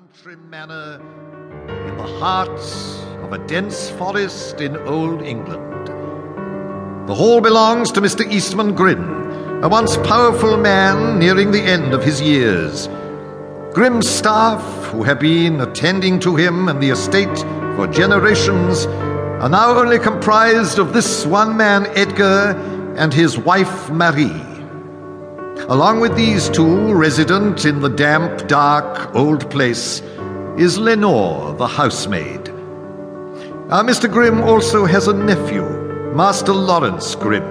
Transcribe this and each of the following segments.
country manor in the heart of a dense forest in old England. The hall belongs to Mr. Eastman Grimm, a once powerful man nearing the end of his years. Grimm's staff, who have been attending to him and the estate for generations, are now only comprised of this one man, Edgar, and his wife, Marie. Along with these two, resident in the damp, dark, old place, is Lenore, the housemaid. Uh, our Mr. Grimm also has a nephew, Master Lawrence Grimm,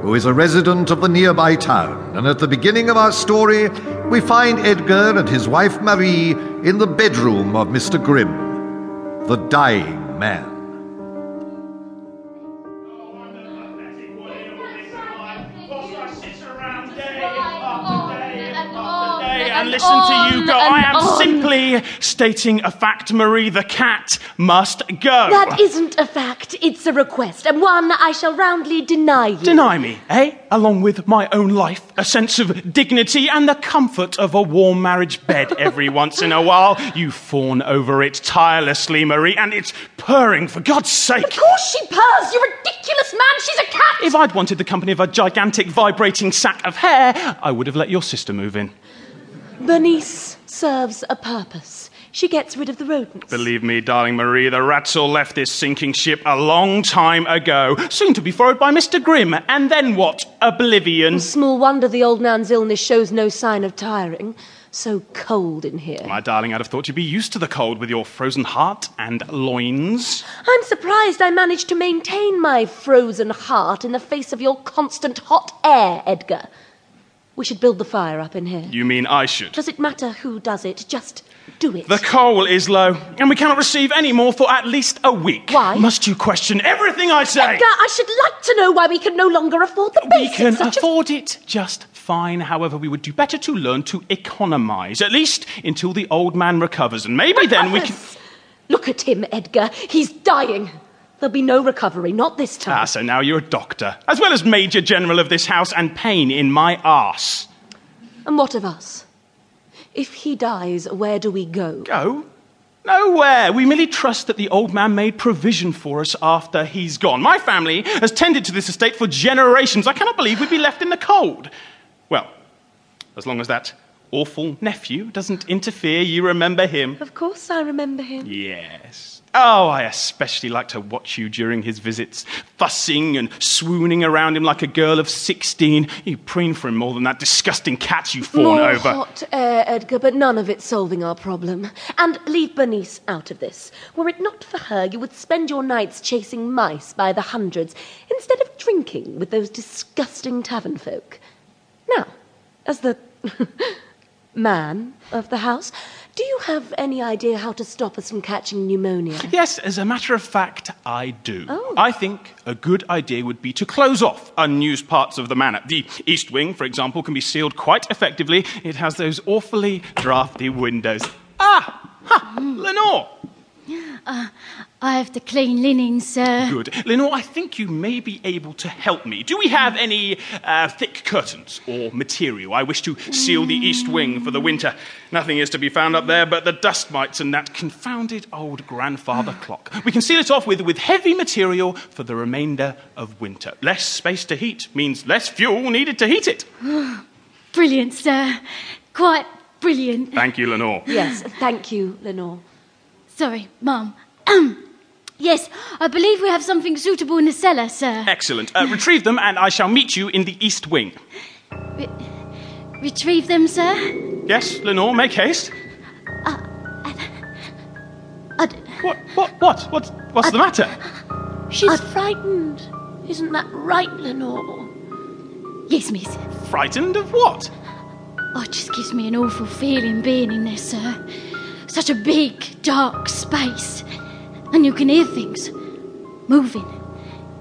who is a resident of the nearby town. And at the beginning of our story, we find Edgar and his wife Marie in the bedroom of Mr. Grimm, the dying man. And listen to you go. I am on. simply stating a fact, Marie. The cat must go. That isn't a fact, it's a request, and one I shall roundly deny you. Deny me, eh? Along with my own life, a sense of dignity, and the comfort of a warm marriage bed every once in a while. You fawn over it tirelessly, Marie, and it's purring, for God's sake. Of course she purrs, you ridiculous man, she's a cat! If I'd wanted the company of a gigantic vibrating sack of hair, I would have let your sister move in. Bernice serves a purpose. She gets rid of the rodents. Believe me, darling Marie, the rats all left this sinking ship a long time ago, soon to be followed by Mr. Grimm, and then what? Oblivion. Small wonder the old man's illness shows no sign of tiring. So cold in here. My darling, I'd have thought you'd be used to the cold with your frozen heart and loins. I'm surprised I managed to maintain my frozen heart in the face of your constant hot air, Edgar. We should build the fire up in here. You mean I should? Does it matter who does it? Just do it. The coal is low, and we cannot receive any more for at least a week. Why? Must you question everything I say? Edgar, I should like to know why we can no longer afford the We can such as- afford it just fine. However, we would do better to learn to economize, at least until the old man recovers, and maybe then we can. Look at him, Edgar. He's dying. There'll be no recovery, not this time. Ah, so now you're a doctor, as well as Major General of this house, and pain in my arse. And what of us? If he dies, where do we go? Go? Nowhere. We merely trust that the old man made provision for us after he's gone. My family has tended to this estate for generations. I cannot believe we'd be left in the cold. Well, as long as that awful nephew doesn't interfere, you remember him. Of course, I remember him. Yes. Oh, I especially like to watch you during his visits, fussing and swooning around him like a girl of 16. You preen for him more than that disgusting cat you fawn More over. hot air, Edgar, but none of it solving our problem. And leave Bernice out of this. Were it not for her, you would spend your nights chasing mice by the hundreds instead of drinking with those disgusting tavern folk. Now, as the man of the house, do you have any idea how to stop us from catching pneumonia? Yes, as a matter of fact, I do. Oh. I think a good idea would be to close off unused parts of the manor. The east wing, for example, can be sealed quite effectively. It has those awfully drafty windows. Ah! Ha! Lenore! I have to clean linen, sir. Good. Lenore, I think you may be able to help me. Do we have any uh, thick curtains or material? I wish to seal the east wing for the winter. Nothing is to be found up there but the dust mites and that confounded old grandfather clock. We can seal it off with, with heavy material for the remainder of winter. Less space to heat means less fuel needed to heat it. Brilliant, sir. Quite brilliant. Thank you, Lenore. Yes, thank you, Lenore. Sorry, Mum. yes, I believe we have something suitable in the cellar, sir. Excellent. Uh, retrieve them and I shall meet you in the east wing. Re- retrieve them, sir? Yes, Lenore, make haste. I d- What, what, what, what, what's the matter? She's frightened. Isn't that right, Lenore? yes, miss. Frightened of what? Oh, it just gives me an awful feeling being in there, sir. Such a big, dark space. And you can hear things moving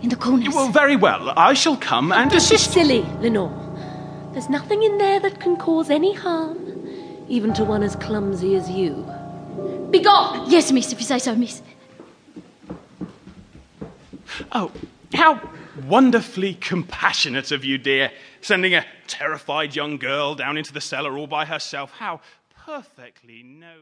in the corners. Well, very well. I shall come and assist you. Silly, Lenore. There's nothing in there that can cause any harm, even to one as clumsy as you. Begone! yes, miss, if you say so, miss. Oh, how wonderfully compassionate of you, dear. Sending a terrified young girl down into the cellar all by herself. How perfectly no.